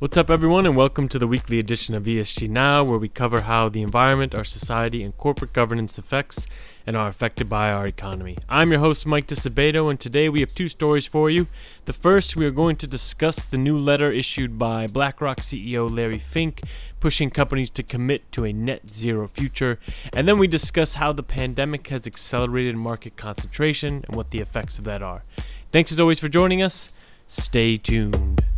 What's up, everyone, and welcome to the weekly edition of ESG Now, where we cover how the environment, our society, and corporate governance affects and are affected by our economy. I'm your host, Mike Disabato, and today we have two stories for you. The first, we are going to discuss the new letter issued by BlackRock CEO Larry Fink, pushing companies to commit to a net zero future. And then we discuss how the pandemic has accelerated market concentration and what the effects of that are. Thanks as always for joining us. Stay tuned.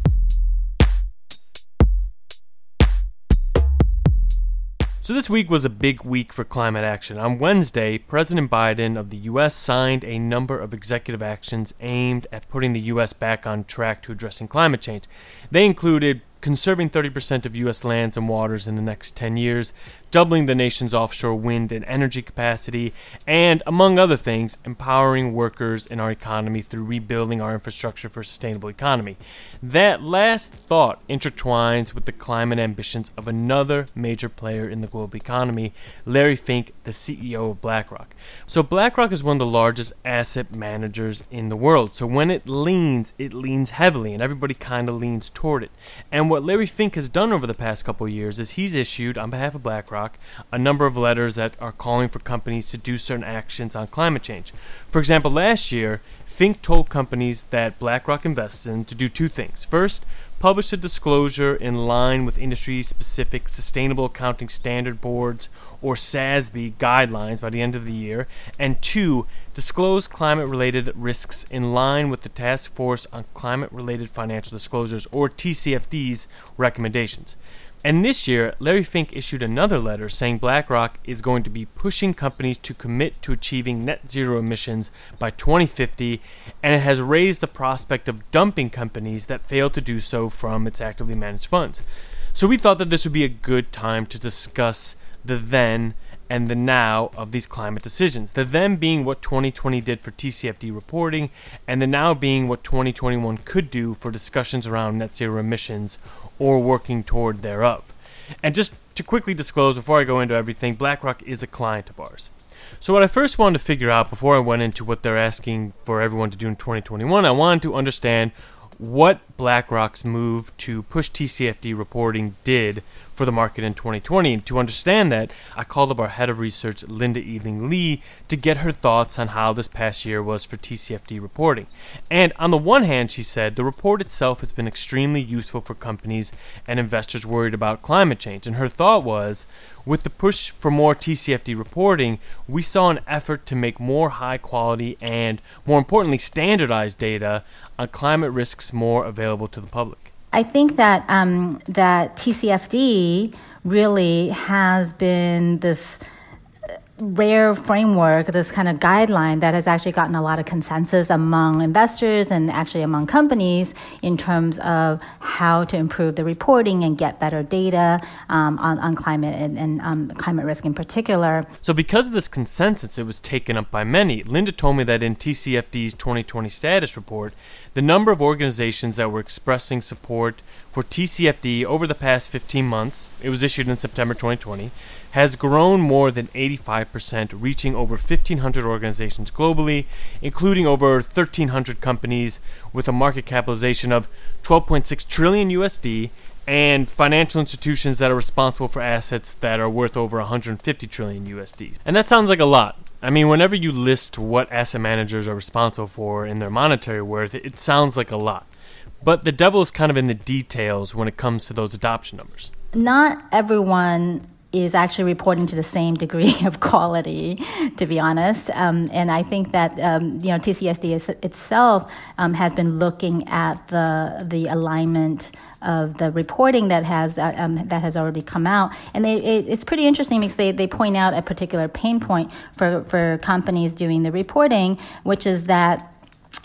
So, this week was a big week for climate action. On Wednesday, President Biden of the U.S. signed a number of executive actions aimed at putting the U.S. back on track to addressing climate change. They included conserving 30% of U.S. lands and waters in the next 10 years, doubling the nation's offshore wind and energy capacity, and, among other things, empowering workers in our economy through rebuilding our infrastructure for a sustainable economy. That last thought intertwines with the climate ambitions of another major player in the global economy, Larry Fink, the CEO of BlackRock. So, BlackRock is one of the largest asset managers in the world. So, when it leans, it leans heavily, and everybody kind of leans toward it. And what Larry Fink has done over the past couple years is he's issued, on behalf of BlackRock, A number of letters that are calling for companies to do certain actions on climate change. For example, last year, Fink told companies that BlackRock invests in to do two things. First, publish a disclosure in line with industry specific Sustainable Accounting Standard Boards or SASB guidelines by the end of the year, and two, disclose climate related risks in line with the Task Force on Climate Related Financial Disclosures or TCFD's recommendations. And this year, Larry Fink issued another letter saying BlackRock is going to be pushing companies to commit to achieving net zero emissions by 2050, and it has raised the prospect of dumping companies that fail to do so from its actively managed funds. So we thought that this would be a good time to discuss the then and the now of these climate decisions. The then being what 2020 did for TCFD reporting, and the now being what 2021 could do for discussions around net zero emissions or working toward thereof. And just to quickly disclose before I go into everything, BlackRock is a client of ours. So, what I first wanted to figure out before I went into what they're asking for everyone to do in 2021, I wanted to understand what BlackRock's move to push TCFD reporting did for the market in 2020. And to understand that, I called up our head of research, Linda Eling Lee, to get her thoughts on how this past year was for TCFD reporting. And on the one hand, she said the report itself has been extremely useful for companies and investors worried about climate change. And her thought was with the push for more TCFD reporting, we saw an effort to make more high quality and, more importantly, standardized data on climate risks more available to the public. I think that um, that TCFD really has been this rare framework, this kind of guideline that has actually gotten a lot of consensus among investors and actually among companies in terms of how to improve the reporting and get better data um, on, on climate and, and um, climate risk in particular. So, because of this consensus, it was taken up by many. Linda told me that in TCFD's 2020 status report, the number of organizations that were expressing support for TCFD over the past 15 months, it was issued in September 2020, has grown more than 85%, reaching over 1,500 organizations globally, including over 1,300 companies with a market capitalization of 12.6 trillion USD and financial institutions that are responsible for assets that are worth over 150 trillion USD. And that sounds like a lot. I mean, whenever you list what asset managers are responsible for in their monetary worth, it sounds like a lot. But the devil is kind of in the details when it comes to those adoption numbers. Not everyone is actually reporting to the same degree of quality, to be honest. Um, and I think that um, you know TCFD is, itself um, has been looking at the the alignment of the reporting that has uh, um, that has already come out, and they, it, it's pretty interesting because they, they point out a particular pain point for for companies doing the reporting, which is that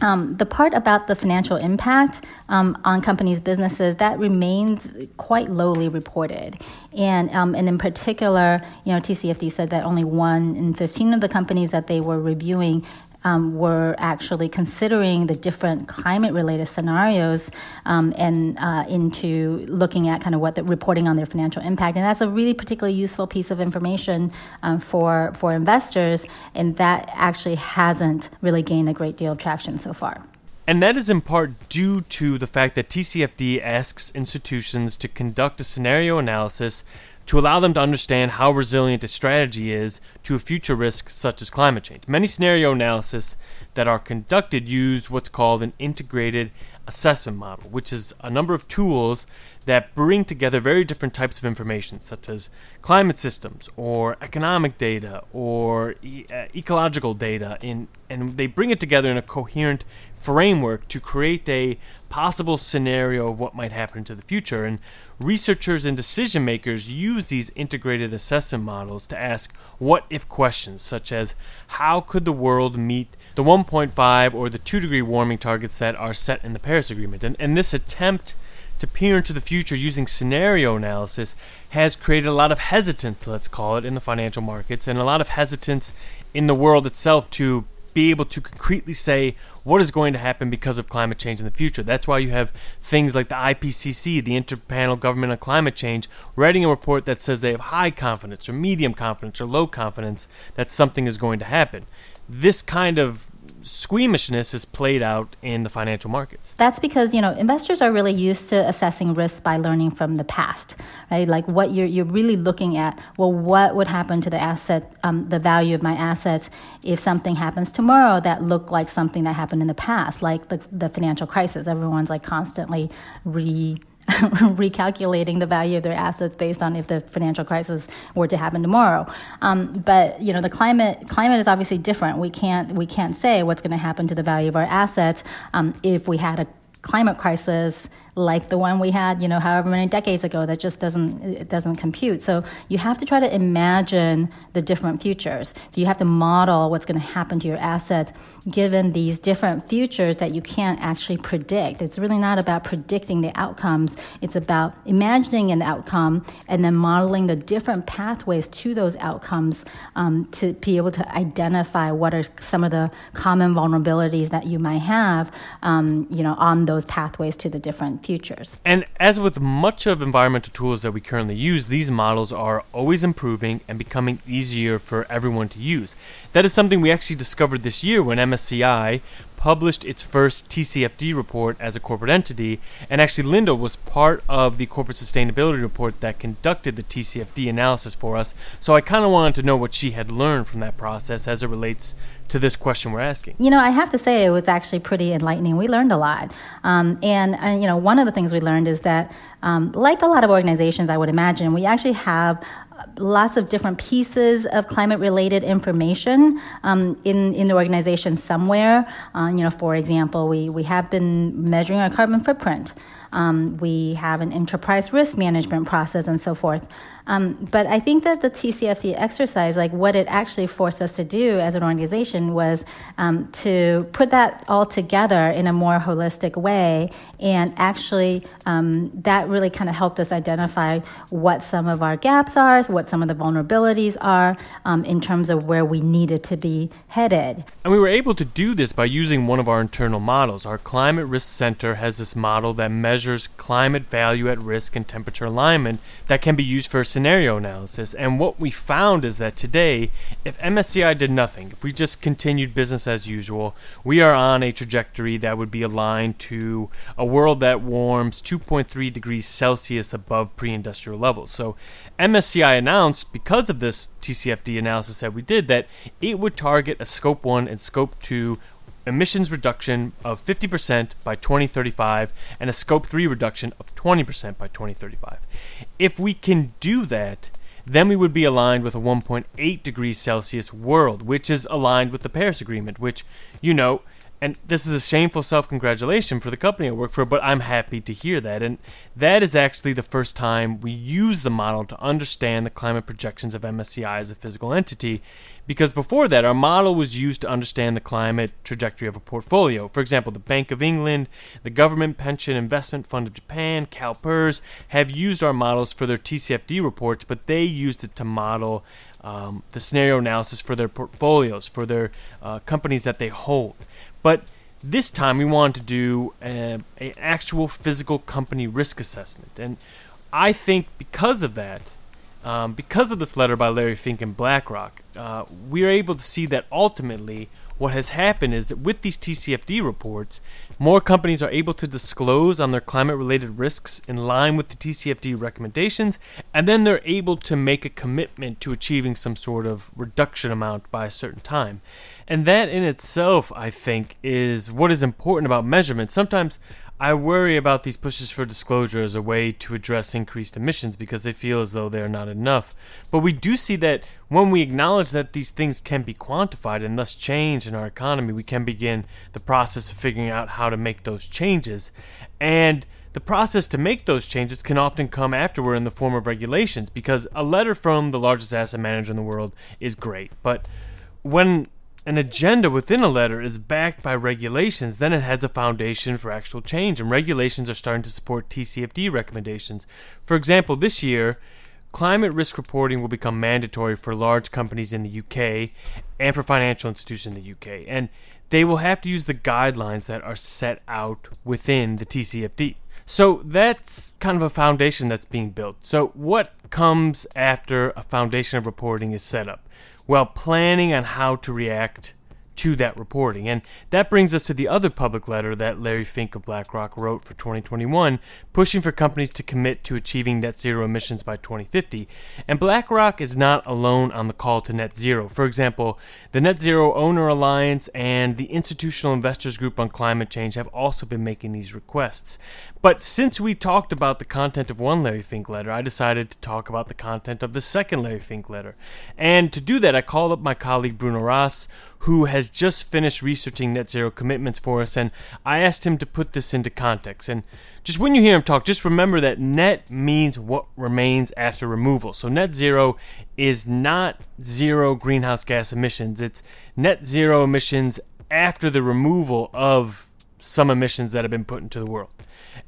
um, the part about the financial impact um, on companies' businesses that remains quite lowly reported, and um, and in particular, you know, TCFD said that only one in fifteen of the companies that they were reviewing um, were actually considering the different climate related scenarios um, and uh, into looking at kind of what the reporting on their financial impact. And that's a really particularly useful piece of information um, for, for investors. And that actually hasn't really gained a great deal of traction so far. And that is in part due to the fact that TCFD asks institutions to conduct a scenario analysis to allow them to understand how resilient a strategy is to a future risk such as climate change. Many scenario analysis that are conducted use what's called an integrated assessment model, which is a number of tools that bring together very different types of information, such as climate systems or economic data or e- uh, ecological data, in, and they bring it together in a coherent framework to create a possible scenario of what might happen into the future. And researchers and decision makers use these integrated assessment models to ask what if questions, such as how could the world meet the 1.5 or the 2 degree warming targets that are set in the Paris Agreement. And, and this attempt to peer into the future using scenario analysis has created a lot of hesitance, let's call it, in the financial markets, and a lot of hesitance in the world itself to be able to concretely say what is going to happen because of climate change in the future. That's why you have things like the IPCC, the Interpanel Government on Climate Change, writing a report that says they have high confidence or medium confidence or low confidence that something is going to happen. This kind of squeamishness is played out in the financial markets. That's because, you know, investors are really used to assessing risk by learning from the past, right? Like what you're, you're really looking at, well, what would happen to the asset, um, the value of my assets if something happens tomorrow that looked like something that happened in the past, like the, the financial crisis. Everyone's like constantly re recalculating the value of their assets based on if the financial crisis were to happen tomorrow. Um, but you know, the climate climate is obviously different. We can't we can't say what's going to happen to the value of our assets um, if we had a climate crisis like the one we had, you know, however many decades ago, that just doesn't it doesn't compute. So you have to try to imagine the different futures. So you have to model what's going to happen to your assets given these different futures that you can't actually predict. It's really not about predicting the outcomes. It's about imagining an outcome and then modeling the different pathways to those outcomes um, to be able to identify what are some of the common vulnerabilities that you might have, um, you know, on those pathways to the different futures. And as with much of environmental tools that we currently use, these models are always improving and becoming easier for everyone to use. That is something we actually discovered this year when MSCI published its first TCFD report as a corporate entity, and actually Linda was part of the corporate sustainability report that conducted the TCFD analysis for us. So I kind of wanted to know what she had learned from that process as it relates to this question we're asking. You know, I have to say it was actually pretty enlightening. We learned a lot, um, and, and you know, one of the things we learned is that, um, like a lot of organizations, I would imagine, we actually have lots of different pieces of climate related information um, in, in the organization somewhere. Uh, you know, for example, we, we have been measuring our carbon footprint. Um, we have an enterprise risk management process and so forth. Um, but I think that the TCFD exercise, like what it actually forced us to do as an organization, was um, to put that all together in a more holistic way. And actually, um, that really kind of helped us identify what some of our gaps are, what some of the vulnerabilities are um, in terms of where we needed to be headed. And we were able to do this by using one of our internal models. Our Climate Risk Center has this model that measures climate value at risk and temperature alignment that can be used for scenario analysis. And what we found is that today, if MSCI did nothing, if we just continued business as usual, we are on a trajectory that would be aligned to a world that warms 2.3 degrees Celsius above pre industrial levels. So MSCI announced, because of this TCFD analysis that we did, that it would target a Scope 1 and Scope 2 emissions reduction of 50% by 2035 and a scope 3 reduction of 20% by 2035. If we can do that, then we would be aligned with a 1.8 degrees Celsius world, which is aligned with the Paris Agreement, which, you know, and this is a shameful self congratulation for the company I work for, but I'm happy to hear that. And that is actually the first time we use the model to understand the climate projections of MSCI as a physical entity. Because before that, our model was used to understand the climate trajectory of a portfolio. For example, the Bank of England, the Government Pension Investment Fund of Japan, CalPERS have used our models for their TCFD reports, but they used it to model um, the scenario analysis for their portfolios, for their uh, companies that they hold. But this time we wanted to do an actual physical company risk assessment. And I think because of that, um, because of this letter by Larry Fink and BlackRock, uh, we are able to see that ultimately what has happened is that with these TCFD reports, more companies are able to disclose on their climate related risks in line with the TCFD recommendations, and then they're able to make a commitment to achieving some sort of reduction amount by a certain time. And that in itself, I think, is what is important about measurement. Sometimes I worry about these pushes for disclosure as a way to address increased emissions because they feel as though they are not enough. But we do see that when we acknowledge that these things can be quantified and thus change in our economy, we can begin the process of figuring out how to make those changes. And the process to make those changes can often come afterward in the form of regulations because a letter from the largest asset manager in the world is great. But when an agenda within a letter is backed by regulations, then it has a foundation for actual change, and regulations are starting to support TCFD recommendations. For example, this year, climate risk reporting will become mandatory for large companies in the UK and for financial institutions in the UK, and they will have to use the guidelines that are set out within the TCFD. So that's kind of a foundation that's being built. So, what comes after a foundation of reporting is set up? While planning on how to react to that reporting. And that brings us to the other public letter that Larry Fink of BlackRock wrote for 2021, pushing for companies to commit to achieving net zero emissions by 2050. And BlackRock is not alone on the call to net zero. For example, the Net Zero Owner Alliance and the Institutional Investors Group on Climate Change have also been making these requests. But since we talked about the content of one Larry Fink letter, I decided to talk about the content of the second Larry Fink letter. And to do that, I called up my colleague Bruno Ras, who has just finished researching net zero commitments for us, and I asked him to put this into context. And just when you hear him talk, just remember that net means what remains after removal. So net zero is not zero greenhouse gas emissions, it's net zero emissions after the removal of some emissions that have been put into the world.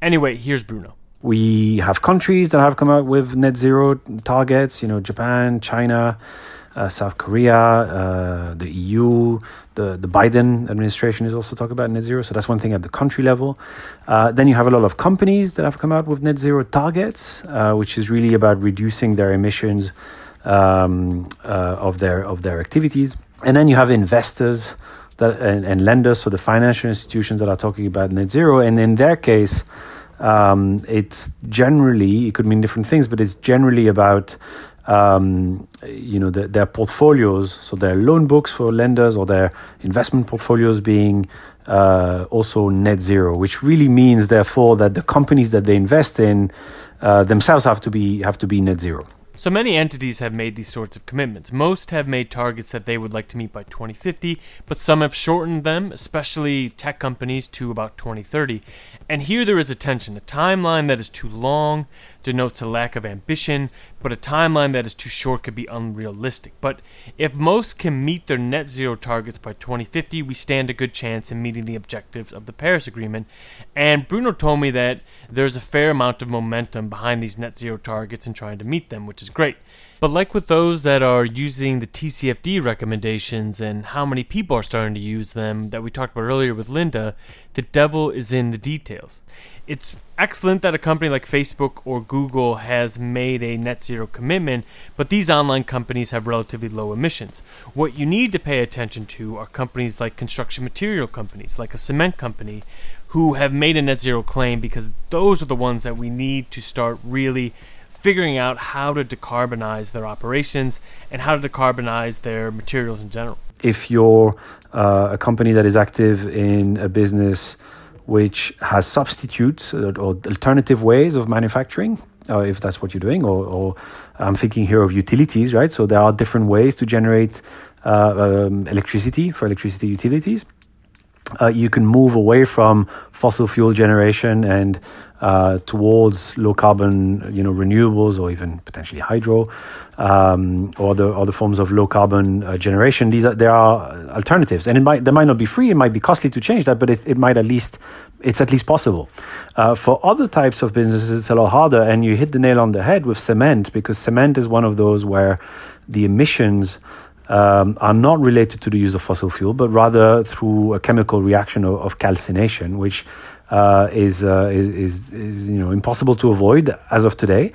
Anyway, here's Bruno. We have countries that have come out with net zero targets, you know, Japan, China, South Korea, uh, the EU, the, the Biden administration is also talking about net zero. So that's one thing at the country level. Uh, then you have a lot of companies that have come out with net zero targets, uh, which is really about reducing their emissions um, uh, of their of their activities. And then you have investors that and, and, lenders, so the financial institutions that are talking about net zero. And in their case, um, it's generally it could mean different things, but it's generally about um, you know, the, their portfolios, so their loan books for lenders or their investment portfolios being uh, also net zero, which really means, therefore, that the companies that they invest in uh, themselves have to be have to be net zero. So many entities have made these sorts of commitments. Most have made targets that they would like to meet by 2050, but some have shortened them, especially tech companies, to about 2030. And here there is a tension. A timeline that is too long denotes a lack of ambition, but a timeline that is too short could be unrealistic. But if most can meet their net zero targets by 2050, we stand a good chance in meeting the objectives of the Paris Agreement. And Bruno told me that there's a fair amount of momentum behind these net zero targets and trying to meet them, which is great. But like with those that are using the TCFD recommendations and how many people are starting to use them that we talked about earlier with Linda, the devil is in the details. It's excellent that a company like Facebook or Google has made a net zero commitment, but these online companies have relatively low emissions. What you need to pay attention to are companies like construction material companies, like a cement company, who have made a net zero claim because those are the ones that we need to start really figuring out how to decarbonize their operations and how to decarbonize their materials in general. If you're uh, a company that is active in a business which has substitutes or, alternative ways of manufacturing, uh, if that's what you're doing, or, or, I'm thinking here of utilities, right? So there are different ways to generate uh, um, electricity for electricity utilities uh, you can move away from fossil fuel generation and uh, towards low carbon, you know, renewables or even potentially hydro um, or the other forms of low carbon uh, generation. These are there are alternatives, and it might they might not be free. It might be costly to change that, but it, it might at least it's at least possible. Uh, for other types of businesses, it's a lot harder, and you hit the nail on the head with cement because cement is one of those where the emissions um, are not related to the use of fossil fuel, but rather through a chemical reaction of, of calcination, which uh, is, uh, is, is, is, you know impossible to avoid as of today.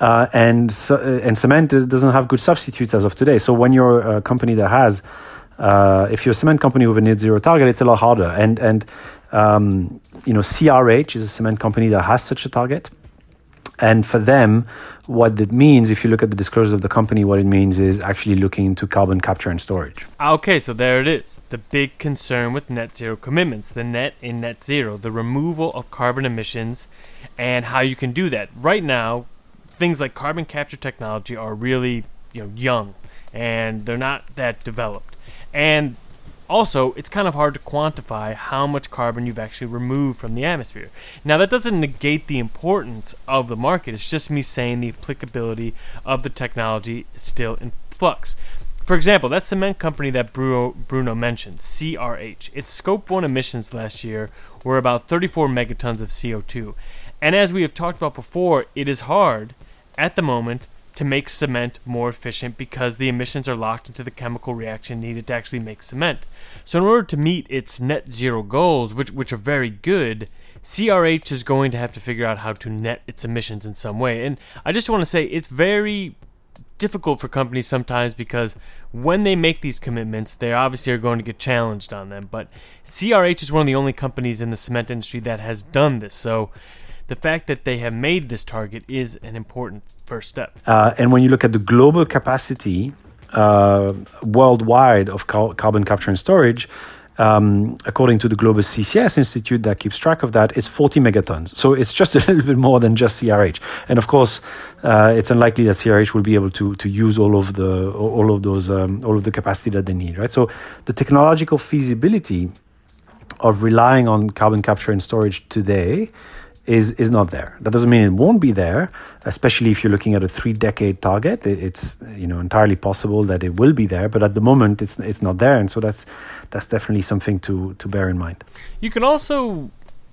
Uh, and uh, and cement doesn't have good substitutes as of today. So when you're a company that has, uh, if you're a cement company with a net zero target, it's a lot harder. And and um, you know CRH is a cement company that has such a target. And for them, what it means, if you look at the disclosures of the company, what it means is actually looking into carbon capture and storage. Ah, okay, so there it is. The big concern with net zero commitments, the net in net zero, the removal of carbon emissions, and how you can do that. Right now, things like carbon capture technology are really you know young and they're not that developed. And also, it's kind of hard to quantify how much carbon you've actually removed from the atmosphere. Now, that doesn't negate the importance of the market. It's just me saying the applicability of the technology is still in flux. For example, that cement company that Bruno, mentioned, CRH, its Scope 1 emissions last year were about 34 megatons of CO2. And as we have talked about before, it is hard at the moment to make cement more efficient because the emissions are locked into the chemical reaction needed to actually make cement. So, in order to meet its net zero goals, which, which are very good, CRH is going to have to figure out how to net its emissions in some way. And I just want to say it's very difficult for companies sometimes because when they make these commitments, they obviously are going to get challenged on them. But CRH is one of the only companies in the cement industry that has done this. So, the fact that they have made this target is an important first step. Uh, and when you look at the global capacity uh, worldwide of car- carbon capture and storage, um, according to the Global CCS Institute that keeps track of that, it's 40 megatons. So it's just a little bit more than just CRH. And of course, uh, it's unlikely that CRH will be able to to use all of the all of those um, all of the capacity that they need. Right. So the technological feasibility of relying on carbon capture and storage today is is not there. That doesn't mean it won't be there, especially if you're looking at a three decade target. It's you know entirely possible that it will be there, but at the moment it's it's not there, and so that's that's definitely something to to bear in mind. You can also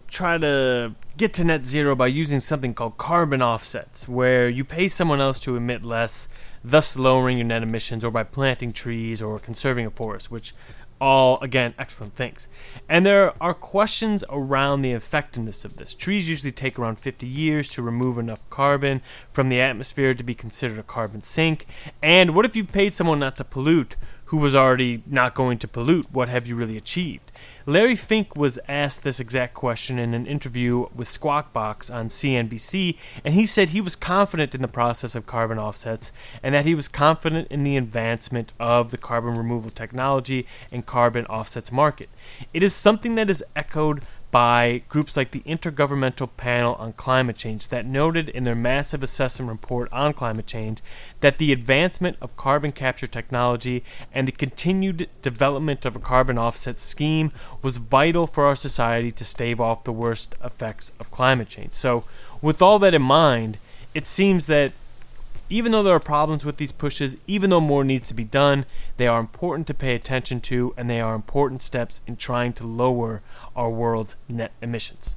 try to get to net zero by using something called carbon offsets, where you pay someone else to emit less, thus lowering your net emissions, or by planting trees or conserving a forest, which all again excellent things. And there are questions around the effectiveness of this. Trees usually take around 50 years to remove enough carbon from the atmosphere to be considered a carbon sink. And what if you paid someone not to pollute who was already not going to pollute? What have you really achieved? Larry Fink was asked this exact question in an interview with Squawk Box on CNBC, and he said he was confident in the process of carbon offsets and that he was confident in the advancement of the carbon removal technology and carbon offsets market. It is something that is echoed by groups like the Intergovernmental Panel on Climate Change that noted in their massive assessment report on climate change that the advancement of carbon capture technology and the continued development of a carbon offset scheme was vital for our society to stave off the worst effects of climate change. So, with all that in mind, it seems that even though there are problems with these pushes, even though more needs to be done, they are important to pay attention to and they are important steps in trying to lower our world's net emissions.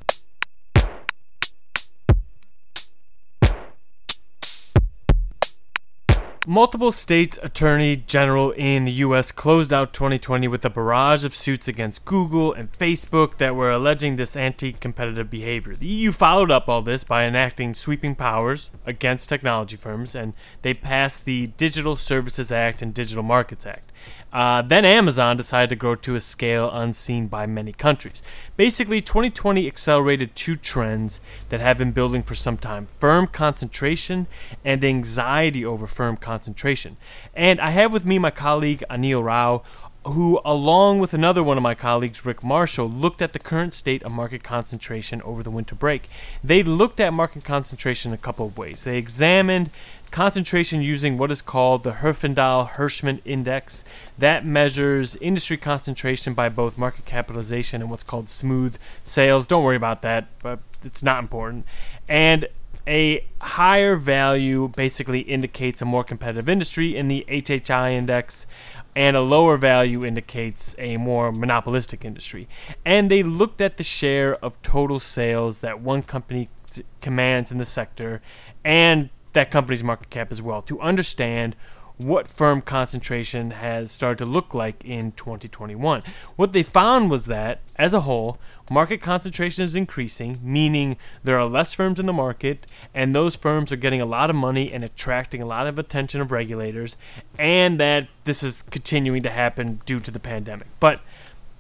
Multiple states' attorney general in the U.S. closed out 2020 with a barrage of suits against Google and Facebook that were alleging this anti competitive behavior. The EU followed up all this by enacting sweeping powers against technology firms, and they passed the Digital Services Act and Digital Markets Act. Uh, then Amazon decided to grow to a scale unseen by many countries. Basically, 2020 accelerated two trends that have been building for some time firm concentration and anxiety over firm concentration. And I have with me my colleague Anil Rao who, along with another one of my colleagues, Rick Marshall, looked at the current state of market concentration over the winter break. They looked at market concentration a couple of ways. They examined concentration using what is called the Herfindahl Hirschman Index. That measures industry concentration by both market capitalization and what's called smooth sales. Don't worry about that, but it's not important. And a higher value basically indicates a more competitive industry in the HHI index and a lower value indicates a more monopolistic industry. And they looked at the share of total sales that one company commands in the sector and that company's market cap as well to understand what firm concentration has started to look like in 2021. What they found was that, as a whole, market concentration is increasing, meaning there are less firms in the market, and those firms are getting a lot of money and attracting a lot of attention of regulators, and that this is continuing to happen due to the pandemic. But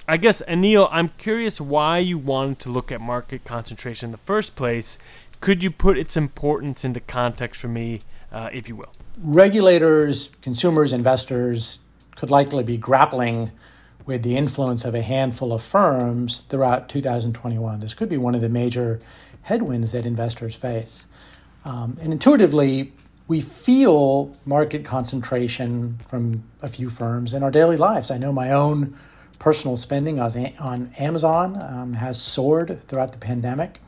I guess, Anil, I'm curious why you wanted to look at market concentration in the first place. Could you put its importance into context for me, uh, if you will? Regulators, consumers, investors could likely be grappling with the influence of a handful of firms throughout 2021. This could be one of the major headwinds that investors face. Um, and intuitively, we feel market concentration from a few firms in our daily lives. I know my own personal spending on Amazon um, has soared throughout the pandemic.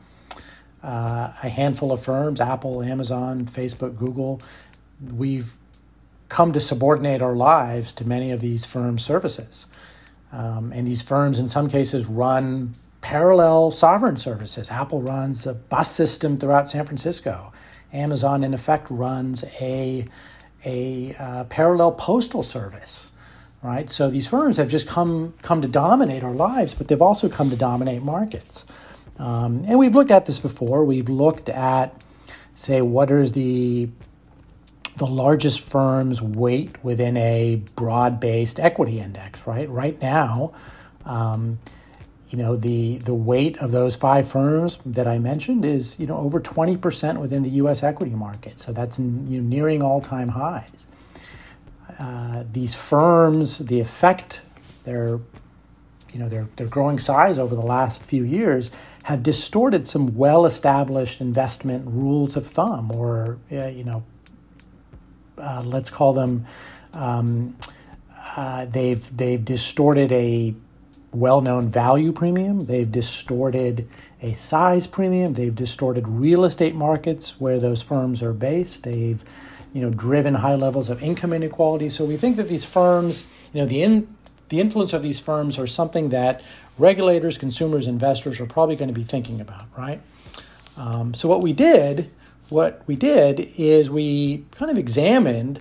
Uh, a handful of firms, Apple, Amazon, Facebook, Google, we've come to subordinate our lives to many of these firms' services. Um, and these firms, in some cases, run parallel sovereign services. Apple runs a bus system throughout San Francisco. Amazon, in effect, runs a, a uh, parallel postal service right? So these firms have just come come to dominate our lives, but they've also come to dominate markets. Um, and we've looked at this before. We've looked at, say, what is the the largest firms weight within a broad-based equity index, right? Right now, um, you know, the the weight of those five firms that I mentioned is you know over 20% within the U.S. equity market. So that's you know, nearing all-time highs. Uh, these firms, the effect, their you know their their growing size over the last few years have distorted some well-established investment rules of thumb, or you know, uh, let's call them. Um, uh, they've they've distorted a well-known value premium. They've distorted a size premium. They've distorted real estate markets where those firms are based. They've you know, driven high levels of income inequality. So we think that these firms, you know, the in, the influence of these firms are something that regulators, consumers, investors are probably going to be thinking about, right? Um, so what we did, what we did is we kind of examined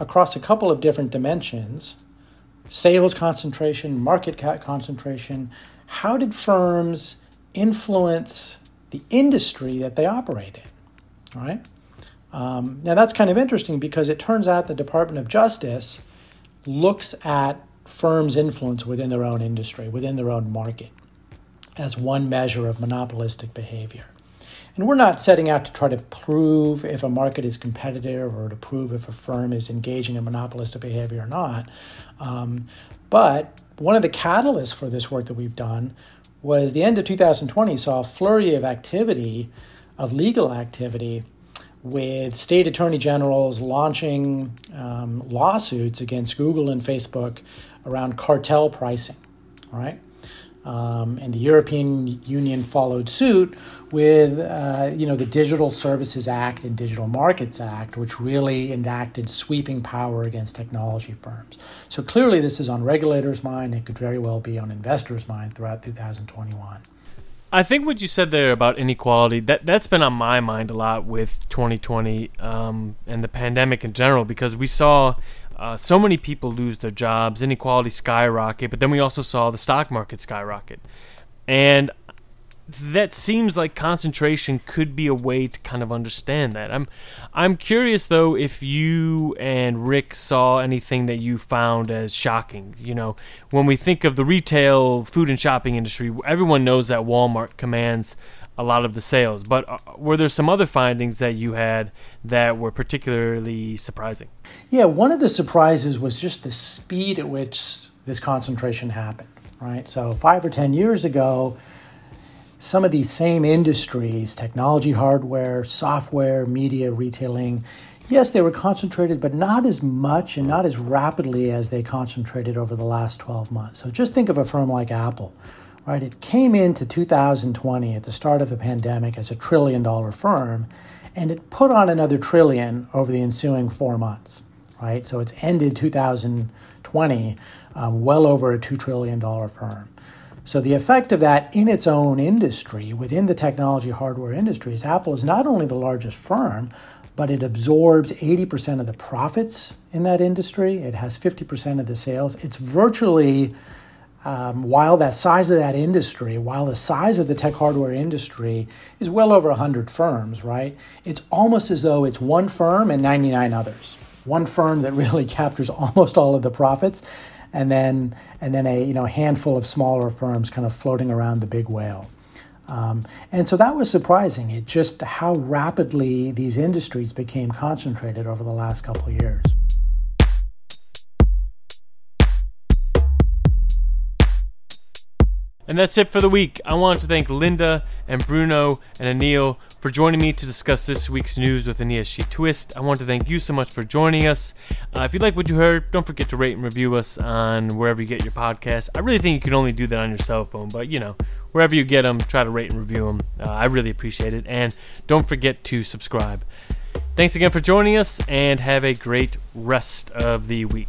across a couple of different dimensions, sales concentration, market cap concentration. How did firms influence the industry that they operate in, right? Um, now, that's kind of interesting because it turns out the Department of Justice looks at firms' influence within their own industry, within their own market, as one measure of monopolistic behavior. And we're not setting out to try to prove if a market is competitive or to prove if a firm is engaging in monopolistic behavior or not. Um, but one of the catalysts for this work that we've done was the end of 2020 saw a flurry of activity, of legal activity with state attorney generals launching um, lawsuits against Google and Facebook around cartel pricing, right? Um, and the European Union followed suit with, uh, you know, the Digital Services Act and Digital Markets Act, which really enacted sweeping power against technology firms. So clearly, this is on regulators' mind. It could very well be on investors' mind throughout 2021. I think what you said there about inequality that that's been on my mind a lot with 2020 um, and the pandemic in general because we saw uh, so many people lose their jobs, inequality skyrocket, but then we also saw the stock market skyrocket, and that seems like concentration could be a way to kind of understand that. I'm I'm curious though if you and Rick saw anything that you found as shocking. You know, when we think of the retail food and shopping industry, everyone knows that Walmart commands a lot of the sales. But uh, were there some other findings that you had that were particularly surprising? Yeah, one of the surprises was just the speed at which this concentration happened, right? So 5 or 10 years ago, some of these same industries, technology, hardware, software, media, retailing, yes, they were concentrated, but not as much and not as rapidly as they concentrated over the last 12 months. So just think of a firm like Apple, right? It came into 2020 at the start of the pandemic as a trillion dollar firm, and it put on another trillion over the ensuing four months, right? So it's ended 2020 um, well over a $2 trillion firm. So the effect of that in its own industry, within the technology hardware industry, is Apple is not only the largest firm, but it absorbs 80% of the profits in that industry. It has 50% of the sales. It's virtually, um, while that size of that industry, while the size of the tech hardware industry is well over 100 firms, right? It's almost as though it's one firm and 99 others. One firm that really captures almost all of the profits, and then and then a you know handful of smaller firms kind of floating around the big whale. Um, and so that was surprising. It just how rapidly these industries became concentrated over the last couple of years. And that's it for the week. I want to thank Linda and Bruno and Anil for joining me to discuss this week's news with an ESG twist. I want to thank you so much for joining us. Uh, if you like what you heard, don't forget to rate and review us on wherever you get your podcasts. I really think you can only do that on your cell phone, but you know, wherever you get them, try to rate and review them. Uh, I really appreciate it. And don't forget to subscribe. Thanks again for joining us, and have a great rest of the week.